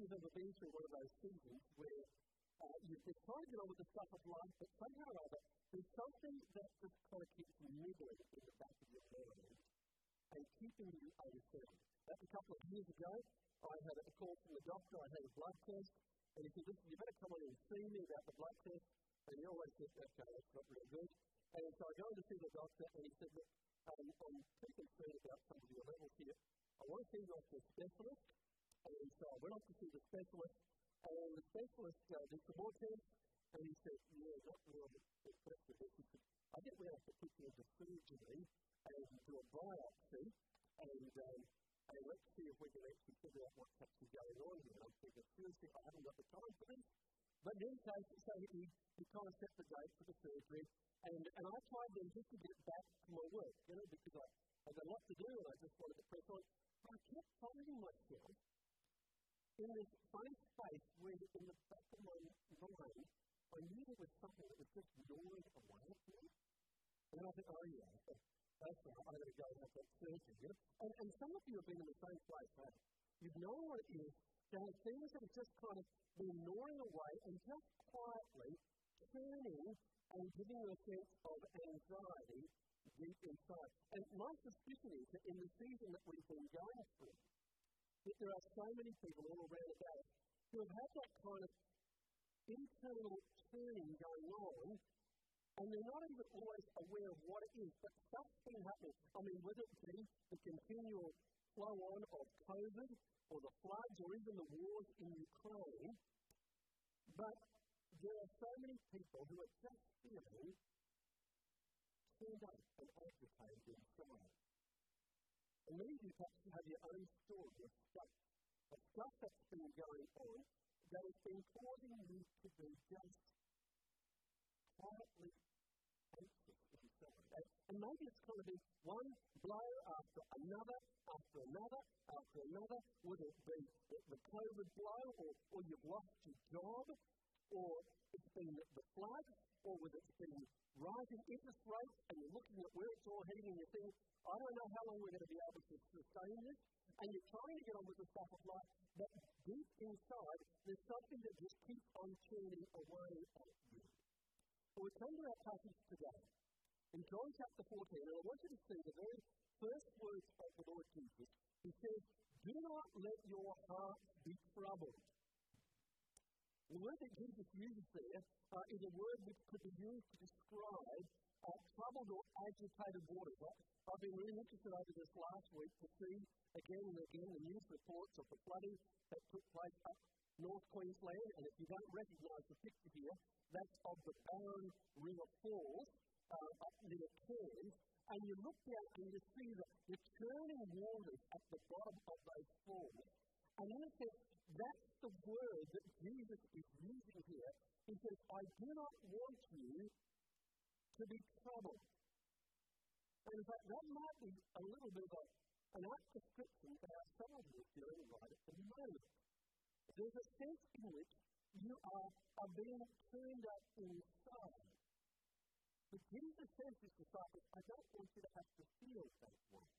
you've ever been through one of those seasons where uh, you've been trying to get on with the stuff of life, but somehow or other, there's something that just kind of keeps nibbling in the back of your mind and keeping you unsettled. That's a couple of years ago. I had a call from the doctor. I had a blood test, and he said, "Listen, you better come on and see me about the blood test." And he always said, "Okay, that's not real good." And so I go in to see the doctor, and he said, "Look, um, I'm pretty concerned about some of your levels here. I want to send you off to a specialist." And so I went off to see the specialist, and the specialist uh, did some more tests, and he said, "Yeah, not really this." He said, "I think we have to put you into surgery and do a biopsy." And um, and let's see if we can actually figure out what's actually going on here. And I'm seriously, I haven't got the time for this. But in any case, so he, he kind of set the date for the surgery, and, and I tried then just to get back to my work, you know, because I, I've got a lot to do and I just wanted to press on. But I kept finding myself in this funny space where in the back of my mind, I knew there was something that was just gnawing away at me. And I think, oh yeah, that's right, I'm going to go and have that surgery. You know? and, and some of you have been in the same place, huh? You've known what it is to have things that have just kind of been gnawing away and just quietly turning and giving you a sense of anxiety deep inside. And my suspicion is that in the season that we've been going through, that there are so many people all around us who have had that kind of internal turning going on and they're not even always aware of what it is, but been happening. I mean, whether it be the continual flow on of COVID, or the floods, or even the wars in Ukraine, but there are so many people who are just feeling turned up and agitated inside. And many of you perhaps have your own story of stuff, of stuff that's been going on that has been causing you to be just quietly anxious. And maybe it's going to be one blow after another, after another, after another, whether it be the, COVID blow, or, or you've lost your job, or it's been the, the flood, or whether it's been rising interest rates, and you're looking at where it's all heading, and you're thinking, I don't know how long we're going to be able to sustain this, and you're trying to get on with the stuff of life, but deep inside, there's something that just keeps on churning away at you. So we come to our passage today in John chapter 14, and I want you to see the very first words of the Lord Jesus. He says, Do not let your heart be troubled. The word that Jesus uses there uh, is a word which could be used to describe uh, troubled or agitated waters. I've been really interested over this last week to see again and again the news reports of the flooding that took place up North Queensland. And if you don't recognise the picture here, that's of the Barron River Falls uh, up near Cairns. And you look down and you see the, the churning waters at the bottom of those falls. And in a sense, that's the word that Jesus is using here. He says, I do not want you to be troubled. And in fact, that might be a little bit of a, an apt description of how some of you are feeling right at the moment. There's a sense in which you are, are being turned up inside. But Jesus says to his disciples, I don't want you to have to feel that way.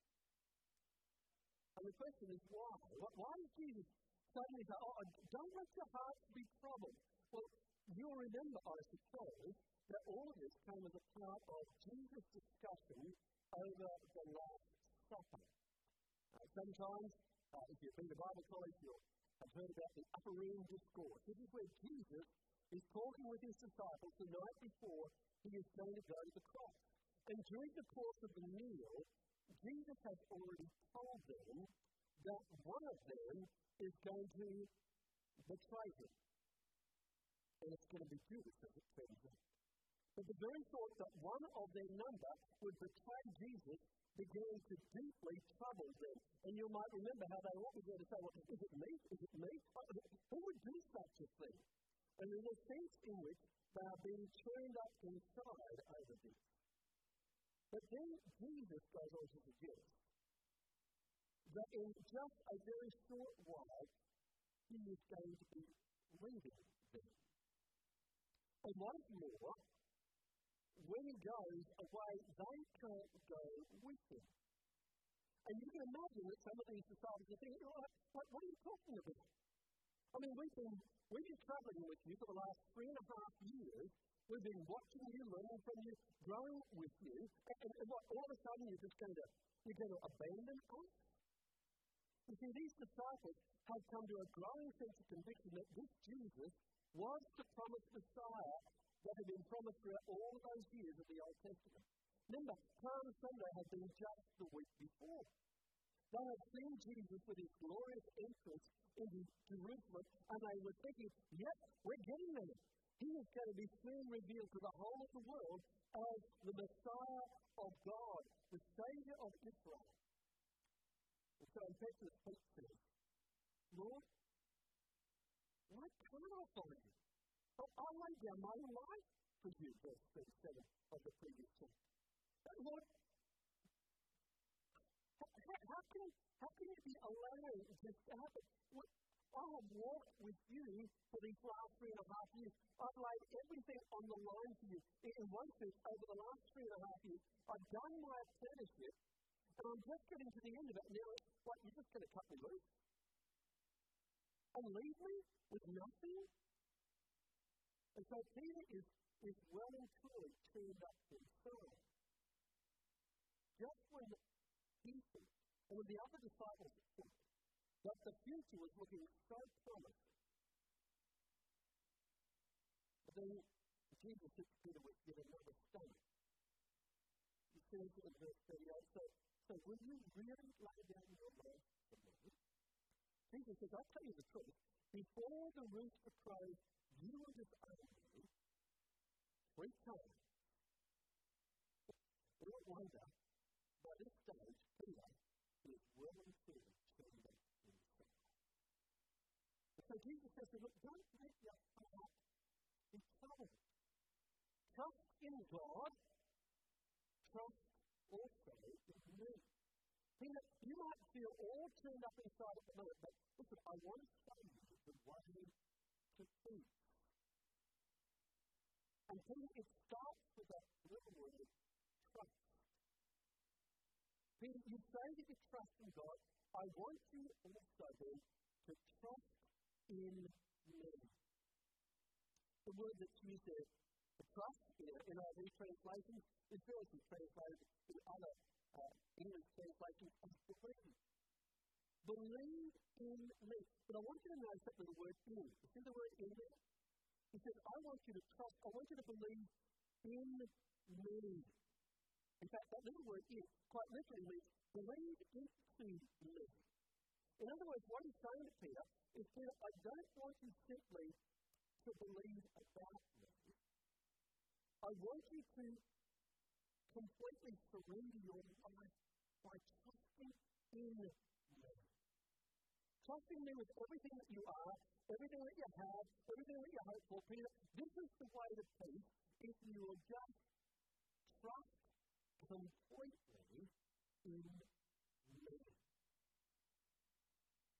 And the question is why? Why does Jesus suddenly say, oh, don't let your hearts be troubled? Well, you'll remember, I suppose, that all of this came as a part of Jesus' discussion over the Last Supper. Uh, sometimes, uh, if you've been to Bible college, you'll have heard about the Upper Room Discourse. This is where Jesus is talking with his disciples the night before he is going to go to the cross. And during the course of the meal, Jesus has already told them that one of them is going to betray him. And it's going to be Judas as it turns. But the very thought that one of their number would betray Jesus began to deeply trouble them. And you might remember how they all began to say, well, is it me? Is it me? Who would do such a thing? And there's a sense in which they are being turned up inside over this. But then Jesus goes on to suggest that in just a very short while, he is going to be leaving them. And once more, when he goes away, they can't go with him. And you can imagine that some of these disciples are thinking, oh, what, are you talking about? I mean, we've been, we've been traveling with you for the last three and a half years. We've been watching you, learning from you, growing with you. And, and, and what, all of a sudden you're just going to, you're going to abandon us? You see, these disciples had come to a growing sense of conviction that this Jesus was the promised Messiah that had been promised throughout all those years of the Old Testament. Remember, Palm Sunday had been just the week before. They had seen Jesus with his glorious entrance into Jerusalem, and they were thinking, yep, we're getting there. He is going to be soon revealed to the whole of the world as the Messiah of God, the Savior of Israel. In Petrus says, Lord, can't oh, I find you? Oh, I'll lay down my life for you, verse 37 of the previous chapter. Lord, how, how, can, how can you be allowing this to happen? I have walked with you for these last three and a half years. I've laid everything on the line for you. In one sense, over the last three and a half years, I've done my apprenticeship, and I'm just getting to the end of it. and Now, what, you're just going to cut me loose? And leave me with nothing? And so Peter is, is well and truly turned up himself. Just when he thinks, and when the other disciples think, that the future was looking so promising. But then Jesus hits Peter with yet another stone. He says in verse 38, so, so will you really lay down your life for me? Jesus says, I'll tell you the truth. Before the rooster crows, you will disown me three times. Don't wonder, by this stage, Peter is and truly turned up himself. So Jesus says, look, don't make your heart be troubled. Trust in God, trust also in me. You might feel all turned up inside at the moment, but listen, I want to show you the way to peace. And then it starts with that little word, trust. Peter, you say that you trust in God. I want you also then to trust in me. The word that's used there, trust, in our translations, is also translated in other uh, English translations as believe. Believe in me. But I want you to notice that the word in. You see the word in there? He says, I want you to trust, I want you to believe in me. In fact, that little word in quite literally means believe into me. In other words, what he's saying to Peter is, Peter, I don't want you simply to believe about me. I want you to completely surrender your life by trusting in me. Trusting me with everything that you are, everything that you have, everything that you hope for. Peter, this is the way to peace if you will just trust completely in me.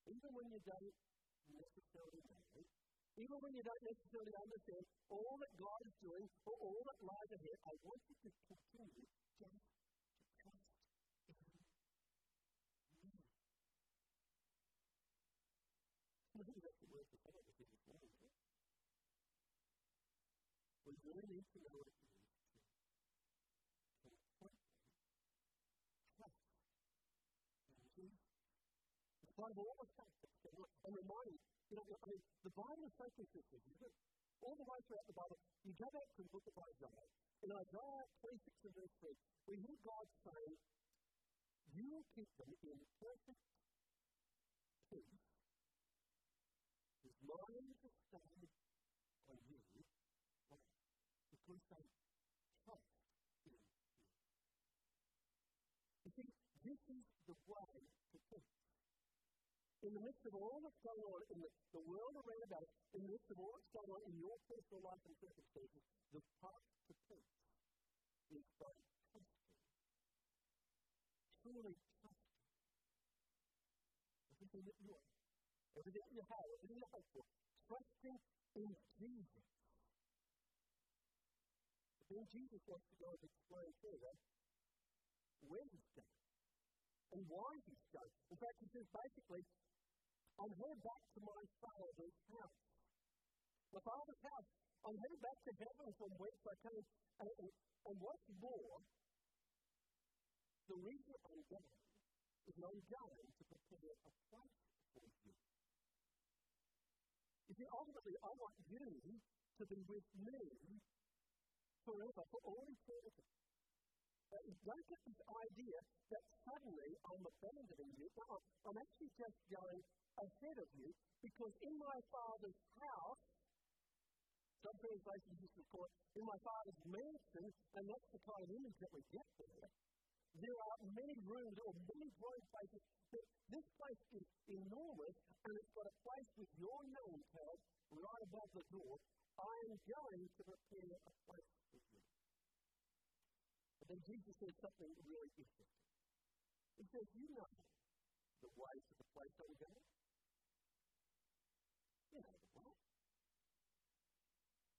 Even when you don't necessarily know even when you don't necessarily understand all that God is doing or all that lies ahead, I want you to continue just to trust. Maybe that's the word for some of us in this morning. We really need to know what it means to completely trust in Jesus. Of all the factors. And remind you, you know, I mean, the Bible is so consistent, isn't it? All the way throughout the Bible, you go back to the book of Isaiah. In Isaiah 26 and verse 3, we hear God saying, You will keep them in perfect peace, whose minds are stayed on you, right? because they trust in you. this is the way to peace. In the midst of all that's going on in the, the world around us, in the midst of all that's going on in your personal life and circumstances, the path to peace is by trusting. Truly trusting. Everything that you are, everything that you have, everything you hope for, trusting in Jesus. But then Jesus wants to go and explain further where he's going and why he's going. In fact, he says basically, I'm headed back to my father's house. My father's house. I'm headed back to heaven from whence I came. And, and, and what's more, the reason I'm going is I'm going to prepare a place for you. You see, ultimately, I want you to be with me forever, for all eternity. Uh, don't get this idea that suddenly I'm abandoning you. No, I'm actually just going ahead of you because in my Father's house, some translations call it in my Father's mansion, and that's the kind of image that we get there. There are many rooms or many dwelling places. But this place is enormous, and it's got a place with your name tag right above the door. I am going to prepare a place for you. Then Jesus says something really interesting. He says, You know the way to the place I'm going? You know the way.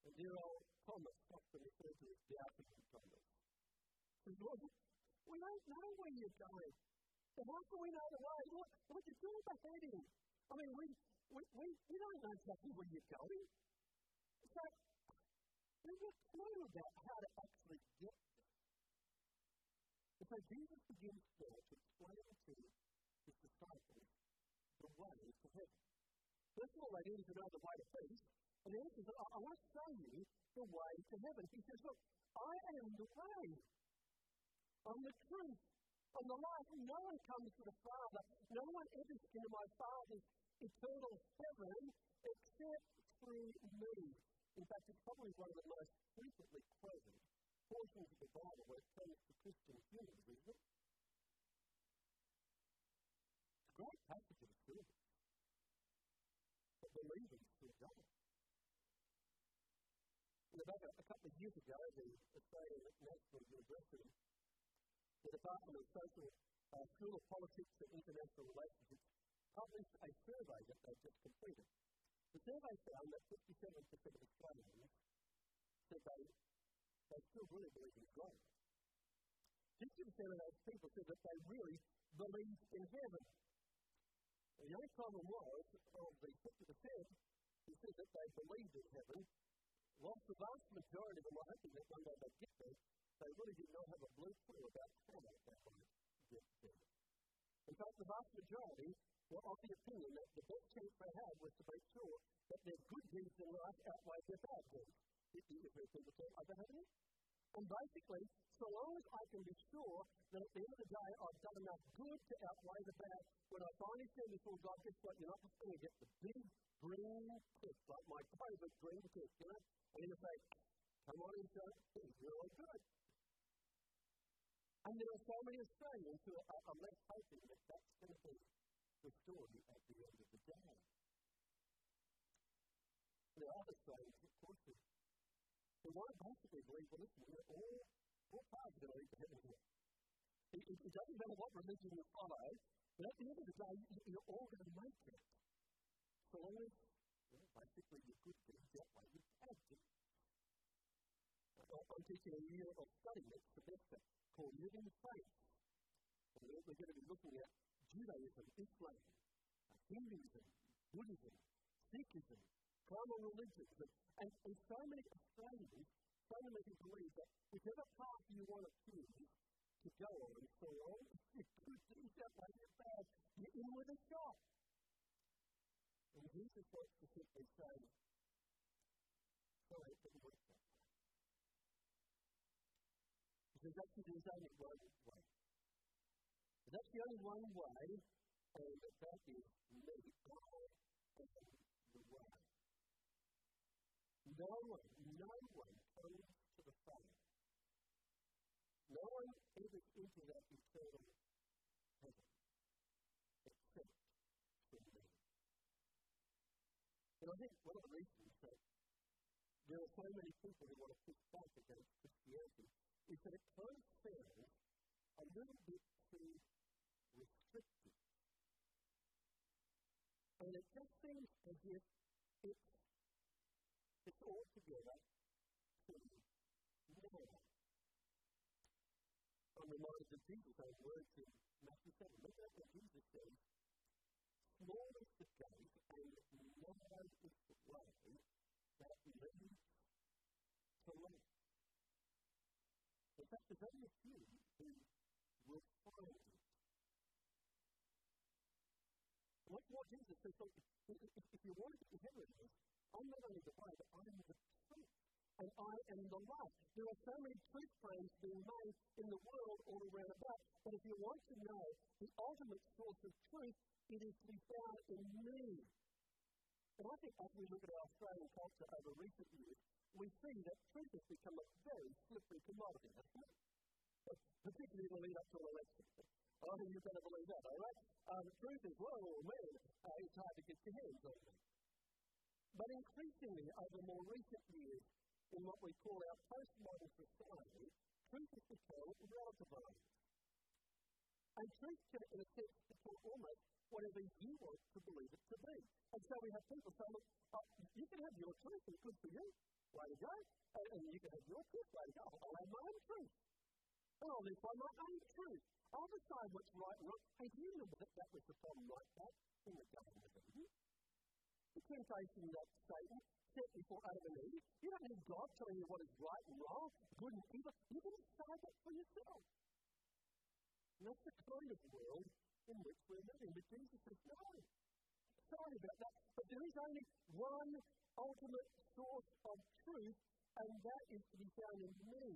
And dear old Thomas often referred to as doubting Thomas. Says, Lord, we don't know where you're going. So how can we know the way? Look, look, it's all beheading. I mean, we, we, we, we don't know exactly where you're going. So, there's a clue about how to actually get. And so Jesus begins there to explain to his disciples the way to heaven. First of all, they needed to know the way to peace. And then he says, I, I want to show you the way to heaven. He says, Look, I am the way. I'm the truth. I'm the life. No one comes to the Father. No one enters into my Father's eternal heaven except through me. In fact, it's probably one of the most frequently quoted portions of the Bible where it comes to Christian humans, isn't it? It's a great passage of scripture. But believers still don't. About a, a couple of years ago, the Australian National University, the Department of Social uh, School of Politics and International Relationships, published a survey that they've just completed. The survey found that 57% of Australians said they, they still really believe in God. 60% of those people said that they really believe in heaven. The only problem was, of the 50% who said that they believed in heaven, whilst the vast majority of them were hoping that one day they'd get there, they really did not have a blue clue about how they might get there. In fact, the vast majority were of the opinion that the best chance they had was to make sure that their good deeds in life outweighed their bad deeds. I've had it? And basically, so long as I can be sure that at the end of the day I've done enough good to outweigh the bad, when I finally stand before God, guess what? You're not just going to get the big green tick, like my private green tick, you know? And you say, come on in, son, it's really good. And there are so many Australians who are, are left hoping that that's going to be the story at the end of the day. There are Australians, of course, want to basically believe, well, listen, we're all, all going to heaven here. It, it, it doesn't matter what religion you follow, but at the end of the day, you're all going to make it. So as, well, basically, your good deeds outweigh your bad deeds. I'm teaching a year of study next semester called Living Faith. And we're going to be looking at Judaism, Islam, Hinduism, Buddhism, Sikhism, religions, and, and, and so many Australians fundamentally believe that whichever path you want to choose to go on, so as you things outweigh your bad, you're in with a shot. And Jesus wants to simply say, sorry, it didn't work that way. Because actually there's only one way. There's actually only one way, and that is me, God, and the way. No one, no one comes to the Father. No one enters into that eternal heaven except through me. And I think one of the reasons that there are so many people who want to push back against Christianity is that it kind of feels a little bit too restrictive. And it just seems as if it's, it's altogether too narrow. I'm reminded of Jesus' own words in Matthew 7. Look at what Jesus says. Small is the gate and narrow is the way that leads to life. In fact, there's only a few who will find it. What, what Jesus says, so if, if, if you want to get to heaven, I'm not only the way, but I am the truth. And Am the life. There are so many truth claims being made in the world all around about. But if you want to know the ultimate source of truth, it is to be found in me. And I think as we look at our Australian culture over recent years, we see that truth has become a very slippery commodity, hasn't it? Particularly in the lead up to an election. I think you better believe that, all right? Um, truth is, well, man, uh, it's hard to get your hands on it. But increasingly, over more recent years, in what we call our postmodern society, truth has become relativized. And truth can, in a sense, become almost whatever you want to believe it to be. And so we have people saying, look, uh, you can have your truth, and good for you, way to go. And, and you can have your truth, way to go. I'll have my own truth. And I'll live by my own truth. I'll decide what's right and wrong. Hey, do you remember that that was the problem like that in the Garden of Eden? The temptation that Satan set before Adam and Eve. You don't need God telling you what is right and wrong, good and evil. You can decide that for yourself. And that's the kind of world in which we're living. But Jesus says, no, sorry about that. But there is only one ultimate source of truth, and that is to be found in me,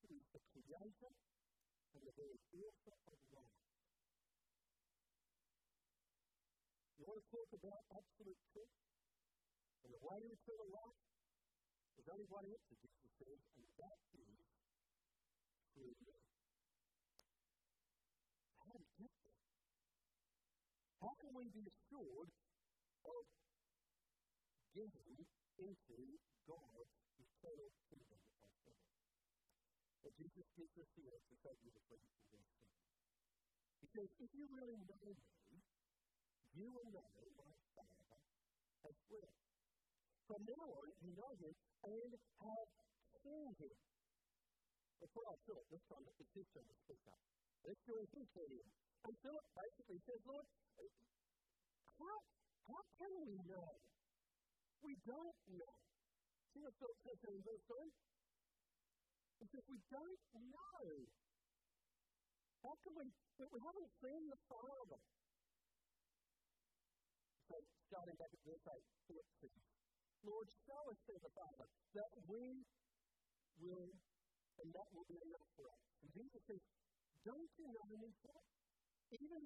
who is the Creator and the very author of life. You want to talk about absolute truth? And the way to eternal life? There's only one answer, Jesus says, and that is through me. How do we get there? How can we be assured of getting into God's eternal kingdom of? But Jesus gives us the answer so beautifully in verse 7. He says, If you really know me, you will know my Father as well. From now on, you know him and have seen him. That's what I Philip this time, it's his turn to speak up. Let's join him to him. And Philip basically says, Lord, how, how can we know? We don't know. See what Philip says in verse 3? He says, We don't know. How can we? We haven't seen the Father. So, starting back at verse 8, Philip says, Lord, show us the Father, that we will, and that will be enough for us. And Jesus says, Don't you know me, Philip? Even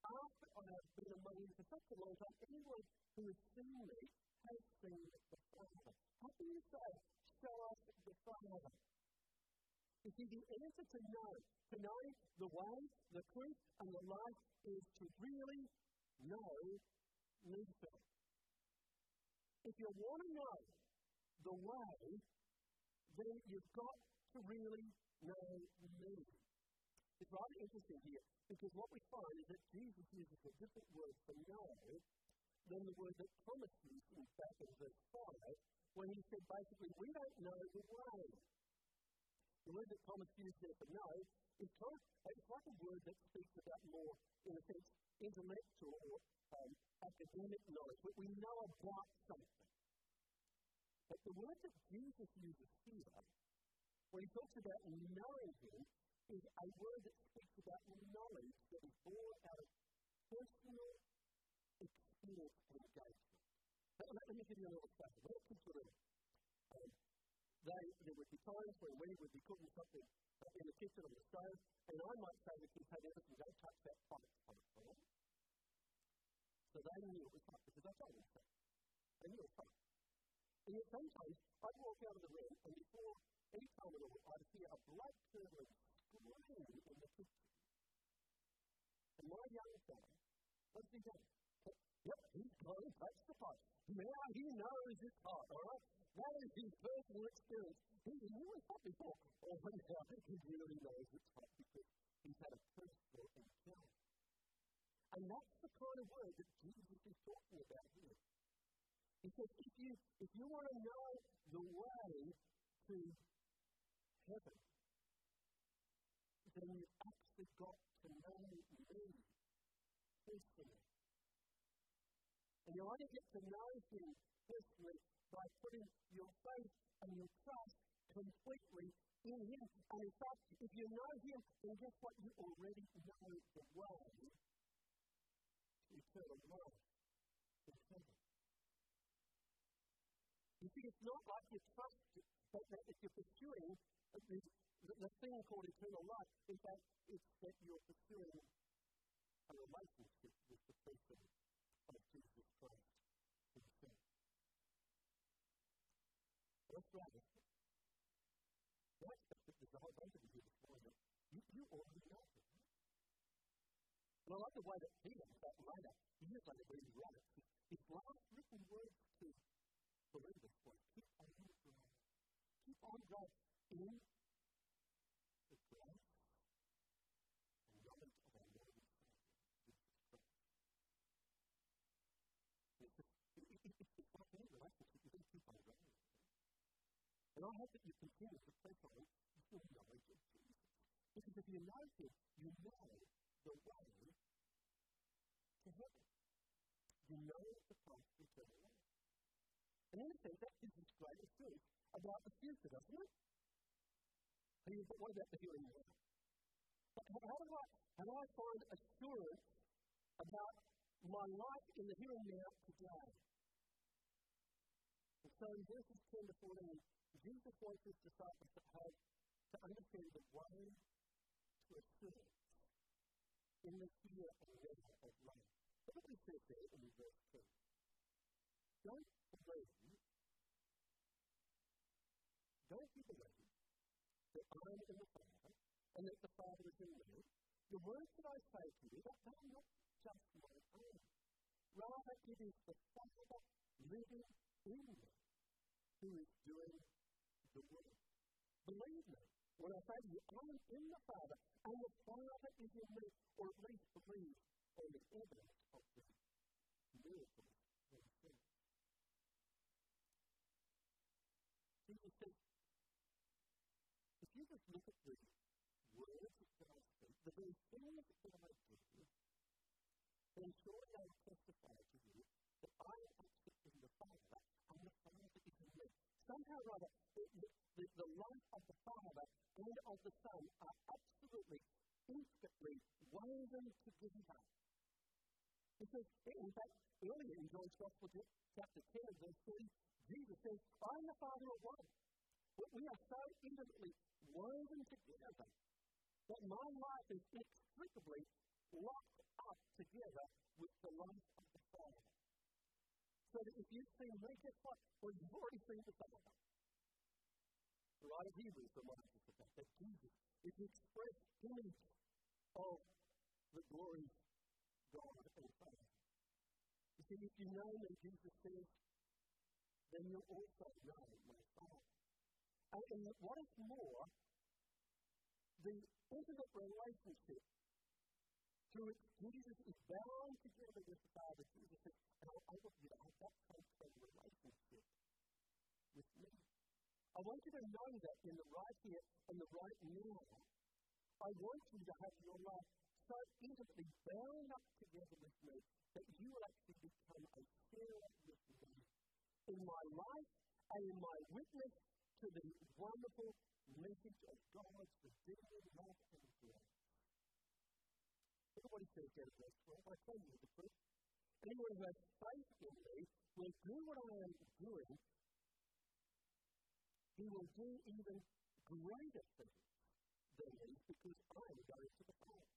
after I have been among you for such a long time, anyone who has seen me has seen the Father. How can you say, Show us the Father? You see, the answer to know, to know the way, the truth, and the life is to really know Lisa. If you want to know the way, then you've got to really know me. It's rather interesting here because what we find is that Jesus uses a different word for know than the word that Thomas used in back in verse 5 when he said basically, we don't know the way. The word that Thomas used there for know is kind of, it's like a word that speaks about more, in a sense, intellectual or um, academic knowledge, but we know about something. But the word that Jesus uses here, when he talks about knowing him, is a word that speaks about knowledge that is born out of personal experience and engagement. Let, let me give you a little example. When were little, um, they, there would be times when we would be cooking something in the kitchen on the stove, and I might say to the kids, hey, listen, don't touch that pot. So they knew it was hot because I told them so. They knew it was hot. And yet sometimes I'd walk out of the room, and before any time at all, I'd hear a blood curdling scream in the kitchen. young fellow, what's he done? Yep, gone and touched the pot. Now he knows it's hot, all right? That is his personal experience. He knew it's hot before. Oh, now he really knows it's hot because he's had a personal encounter. And that's the kind of word that Jesus is talking about here. He says, if you, if you want to know the way to heaven, then you've actually got to know me personally. And you only get to know him personally by putting your faith and your trust completely in him. And in fact, if you know him, then guess what? You already know the way to eternal life in. You see, it's not like you trust that, that if you're pursuing the, the, the thing called eternal life, in fact, it's that you're pursuing a relationship with the person of Jesus Christ. That's right. That's a whole bunch of you this morning. You, you already know it. And I like the way that Peter, in fact, later, years later, when he wrote it, his last written words to believers was keep on growing. Keep on growing in the grace and knowledge of our Lord and Savior, Jesus Christ. It's, just, it, it, it, it's like any relationship, you can keep on growing. And I hope that you continue to press on your knowledge of Jesus. Because if you know Him, you know the way to heaven. You know the path to eternal life. And in a sense, that gives us assurance about the future, doesn't it? But what about the here and now? How do I, how do I find assurance about my life in the here and now today? And so in verses 10 to 14, Jesus wants his disciples to have to understand the way to assurance in the here and now of life. Look what he says there in verse 10. Don't believe, don't you believe that I am in the Father and that the Father is in me? The words that I say to you, they are not just my own. Rather, it is the Father living in me who is doing the work. Believe me when I say to you, I am in the Father and the Father is in me, or at least believe on the evidence of the miracles themselves. Jesus said, if you just look at the words that I speak, the very things that I do, then surely I will testify to you that I am actually in the Father and the Father is in me. Somehow or other, the, the, the life of the Father and of the Son are absolutely, intricately woven together. Because, in fact, earlier in John's Gospel, chapter 10, verse 3, Jesus says, I am the Father of one. But we are so intimately woven together that my life is inextricably locked up together with the life of the Father. So that if you've seen me, guess what? Well, you've already seen the Father. The writer of Hebrews reminds us of that, that Jesus is the express image of the glory of God and Father. You see, if you know that Jesus says, then you also know my Father. And what is more, the intimate relationship through which Jesus is bound together with the Father, Jesus says, and I want you to have that kind of relationship with me. I want you to know that in the right here and the right now. I want you to have your life so intimately bound up together with me that you will actually become a sharer with me in my life and in my witness to the wonderful message of God's redeeming love and grace. He says in verse 12. I tell you the truth. Anyone who has faith in me will do what I am doing. He will do even greater things than these because I am going to the Father.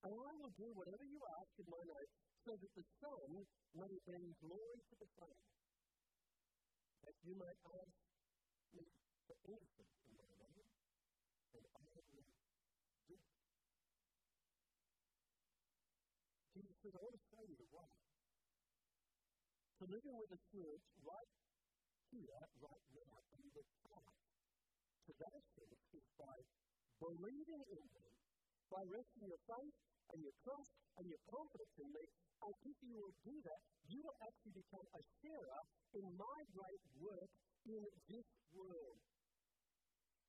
And I will do whatever you ask in my name so that the Son may bring glory to the Father that you might ask me for anything in my name, and I will do it. Says, I want to show you the way. Living with the church right here, right now, and the path to that assurance is by believing in me, by resting your faith and your trust and your confidence in me. And if you will do that, you will actually become a sharer in my great work in this world.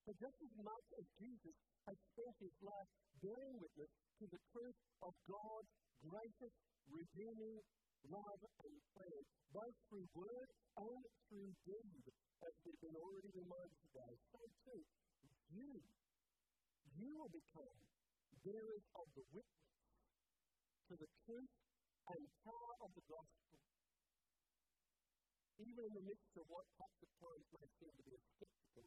So just as much as Jesus has spent his life bearing witness to the truth of God's gracious, redeeming love and plan, both through word and through deed, as we've been already reminded today, so too, you, you will become bearers of the witness to the truth and power of the gospel. Even in the midst of what perhaps at times may seem to be a skeptical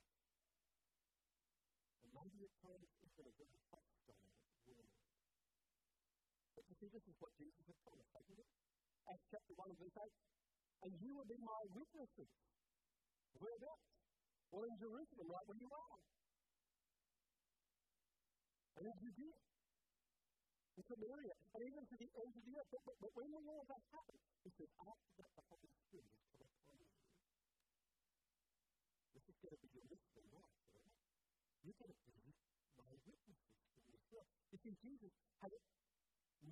and maybe at times even a very hostile world. But you see, this is what Jesus has promised, hasn't it? Acts chapter 1 verse 8. And you will be my witnesses. Whereabouts? Well, in Jerusalem, right where you are. And in Judea. In Samaria. And even to the ends of the earth. But, but, but when all that happen? He says, after that, the Holy Spirit is come upon you. This is going to be your listening life, right? You're going to be my witnesses to yourself. You see, Jesus had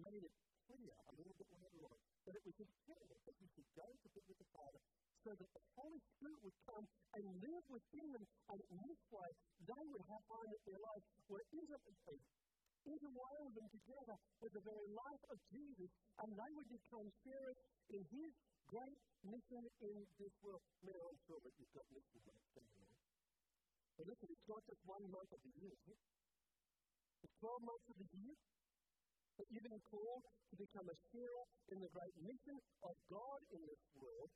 made it clear a little bit later on that it was imperative that he should go to be with the Father so that the Holy Spirit would come and live within them, and in this way they would have find that their lives were intimately interwoven them together with the very life of Jesus, and they would become sharers in his great mission in this world. Now, I'm sure that you've got mission work going But listen, it's not just one month of the year, It's 12 months of the year that you've been called to become a sharer in the great mission of God in this world.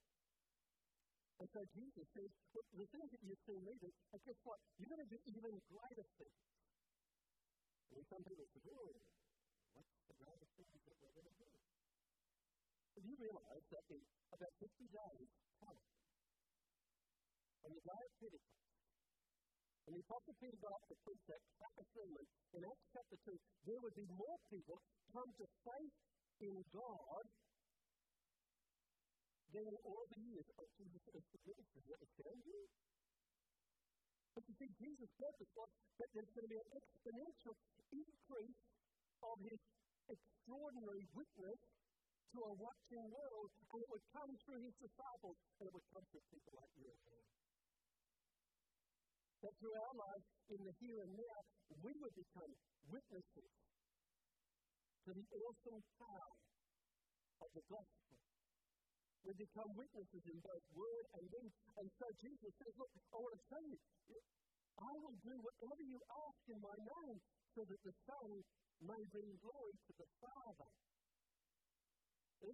And so Jesus says, well, the things that seen me do, and guess what? You're going to do even greater things. And some people say, oh, what's the greater things that we're going to do? You realize that in about 50 days' time, on the day of Pentecost, when the Apostle Peter got to preach that sermon in Acts chapter 2, there would be more people come to faith in God than all the years oh, of Jesus' ministry. Does that? But you see, Jesus' purpose was that there's going to be an exponential increase of his extraordinary witness to a watching world, and it would come through his disciples, and it would come through people like you and me that through our lives in the here and now, we would become witnesses to the awesome power of the gospel. We become witnesses in both word and deed. And so Jesus says, Look, I want to tell you, I will do whatever you ask in my name so that the Son may bring glory to the Father.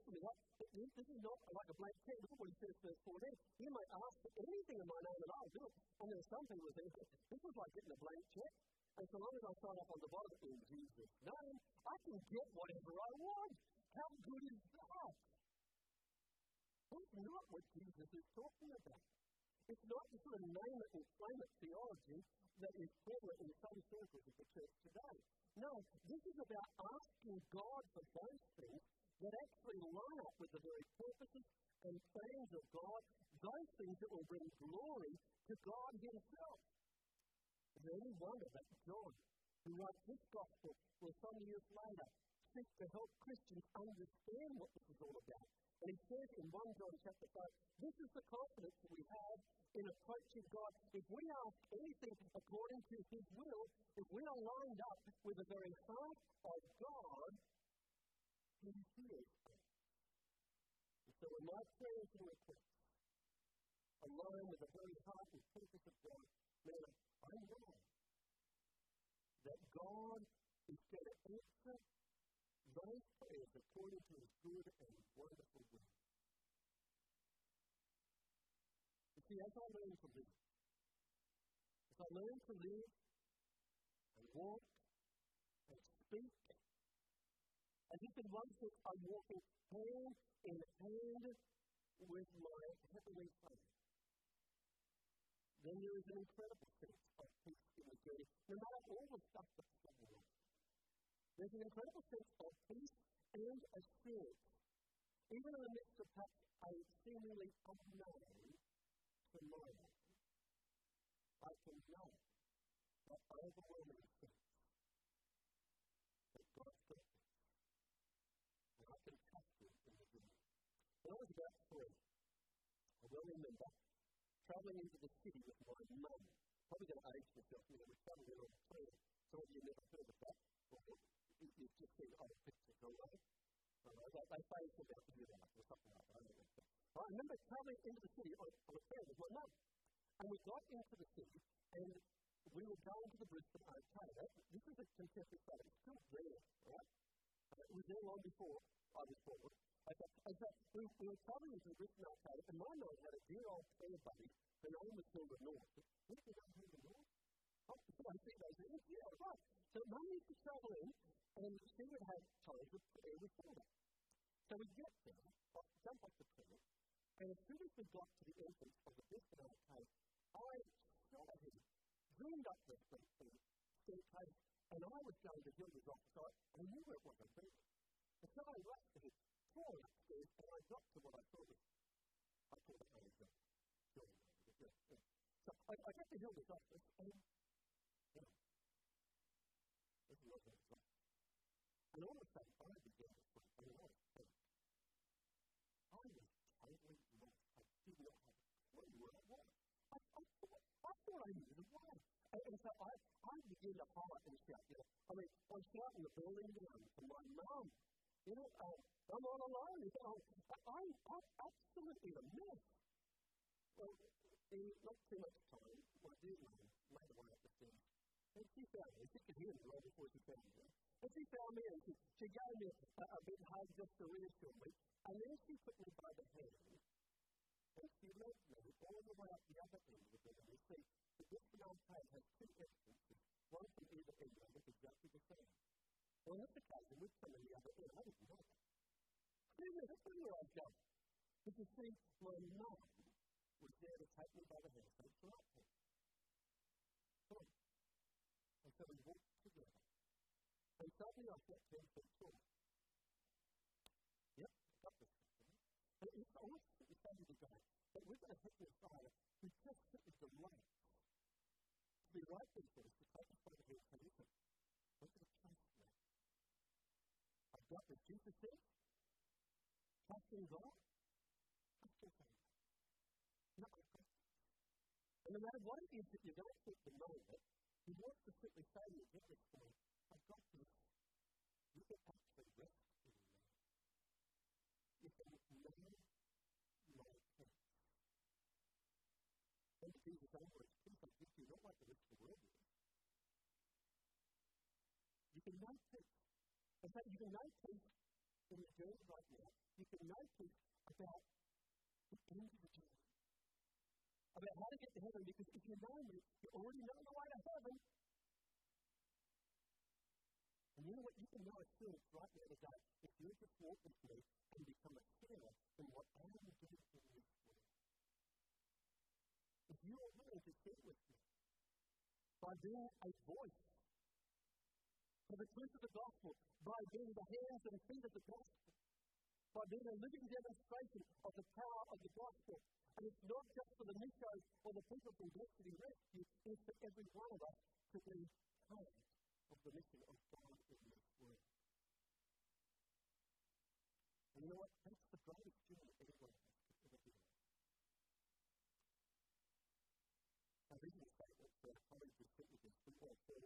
Listen to me, this is not like a blank check. Look at what he says, verse 14. You may ask for anything in my name and I'll do it. And are some people who think, this is like getting a blank check. And so long as I sign up on the bottom in Jesus' name, I can get whatever I want. How good is that? That's not what Jesus is talking about. It's not the sort of name it and claim it theology that is prevalent in some circles of the church today. No, this is about asking God for those things that actually line up with the very purposes and plans of God, those things that will bring glory to God Himself. Is there any wonder that John, who wrote this gospel, will some years later seek to help Christians understand what this is all about? And he says in 1 John chapter 5, this is the confidence that we have in approaching God. If we ask anything according to His will, if we are lined up with the very heart of God, Hears us. And so in my prayers and requests, align with the very heart and purpose of God, man, I know that God is going to answer those prayers according to His good and wonderful will. You see, as I learn to live, as I learn to live and walk and speak, as if in one sense I'm walking hand in hand with my Heavenly Father, then there is an incredible sense of peace in the journey, no matter all the stuff that's going on. There's an incredible sense of peace and assurance, even in the midst of perhaps a seemingly unknown tomorrow. I can know that overwhelming sense that God's got this. And I can trust Him in the journey. When I was about three, I well remember travelling into the city with my mum. Probably going to age myself here. We travelled in on the train. Some of you never heard of that. You, just seen old pictures online. Uh, they, they say it's about the year or something like that. I, I remember travelling into the city on, on a train with my mum. And we got into the city, and we were going to the Brisbane Arcade. This is a contemporary site. It's still there, right? It was there long before I was born. In fact, we, we were into the Brisbane Arcade, and my mum had a dear old friend buddy. Her name was Hilda North. Did you know Hilda North? Oh, I see those names. Yeah, right. So mum used to travel in, and she would have times with Hilda. So we get there, jump off the train, and as soon as we got to the entrance of the Brisbane Arcade, I saw him, zoomed up the staircase, and I was going to Hilda's office. I, I knew it wasn't there. And so I crawled upstairs, and I got to what I thought was, I called it my exam. So I, I got to Hilda's office, and, you know, this was an exam. And all of a sudden, I began to and I was panicked. I was totally lost. I did not have a clue where I was. I, I, thought, I thought I knew the way. And, and so I, I began to holler and shout. You know, I mean, I'm shouting the building down to my mum. You know, um, I'm all alone. You know, I'm, I'm absolutely a mess. Well, in not too much time, my dear mum made her way up the. And she found me. She could hear me right before she found me. And she found me and she, she gave me a, a big hug just to reassure me. And then she took me by the hand and she led me all the way up the other end of the. You see, the Brisbane Arcade has two entrances, one from either end, and look exactly the same. On this occasion, we've come in the other. I didn't know that. I didn't know that's where I was going. But you see, my mum was there to take me by the hand, so it's right here. Come. And so we walked together. And suddenly I felt 10 feet tall. Yep, I got this. And it's almost the same. But we're going to hit this fire. We just simply delight to be right us, to take us by the hand and listen, we're going to this. Jesus. Not. And no matter what it is that you're going through at the moment, he wants to simply say to you I've got this. You can actually rest in me. You can know my peace. When Jesus his peace, I give you not like the rest of the world is. You can know. In fact, you can know peace in the journey right now. You can know peace about the end of the journey about how to get to heaven because if you know me, you already know the way to heaven. And you know what? You can know a assurance right now today if you just walk with me and become a sharer in what I am doing in this world. If you are willing to share with me by being a voice for the truth of the gospel, by being the hands and feet of the gospel, by being a living demonstration of the power of the gospel, and it's not just for the Nichos or the people from Destiny Rescue, it's for every one of us to be part of the mission of God in this world. And you know what? That's the greatest journey anyone has to ever be on. Our vision statement for our college is simply this we want to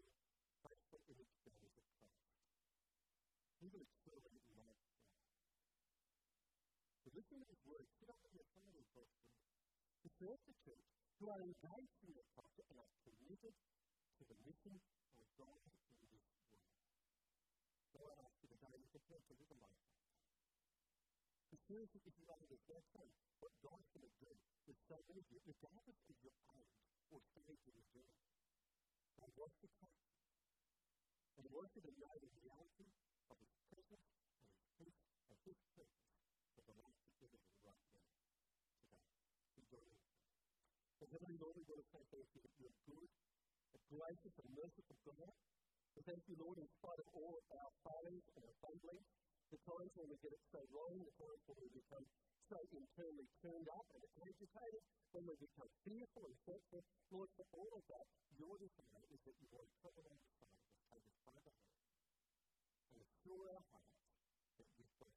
faithful image bearers of Christ. We will truly love God. So listen to his words. Sit up in your phone and verse 3. To serve the church, who are engaged in their culture and are committed to the mission of God in this world. So I ask you today, prepare to live a life like that. Because seriously, if you understand that, what God is going to do with so many of you, regardless of your age or stage in your journey, God wants to you. And wants you to know the reality of His presence and His peace and His purpose for the life that you're living right now, today. Enjoy it. So, Heavenly Lord, we want to say thank you that you're good, a gracious and merciful God. We thank you, Lord, in spite of all our failings and our fumblings, the times when we get it so wrong, the times when we become so internally turned up and agitated, when we become fearful and fretful, Lord, for all of that, your desire is that you want to come alongside us, take us by the hand, and assure our hearts that you are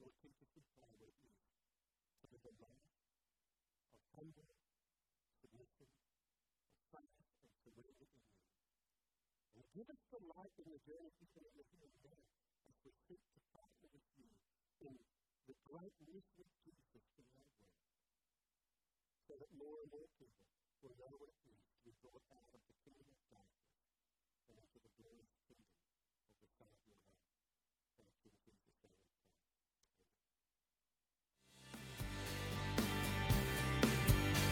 Lord, teach us to pray what it is to a life of humble submission, of faith, and surrender in you. And give us the in the journey as we seek to partner with you in the great mission of Jesus our world, so that more and more people will know what to be brought out of the kingdom of darkness and into the glorious kingdom of the Son of your love. Jesus,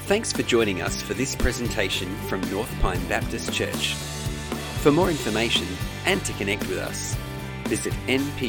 Thanks for joining us for this presentation from North Pine Baptist Church. For more information and to connect with us, visit npbc.org.au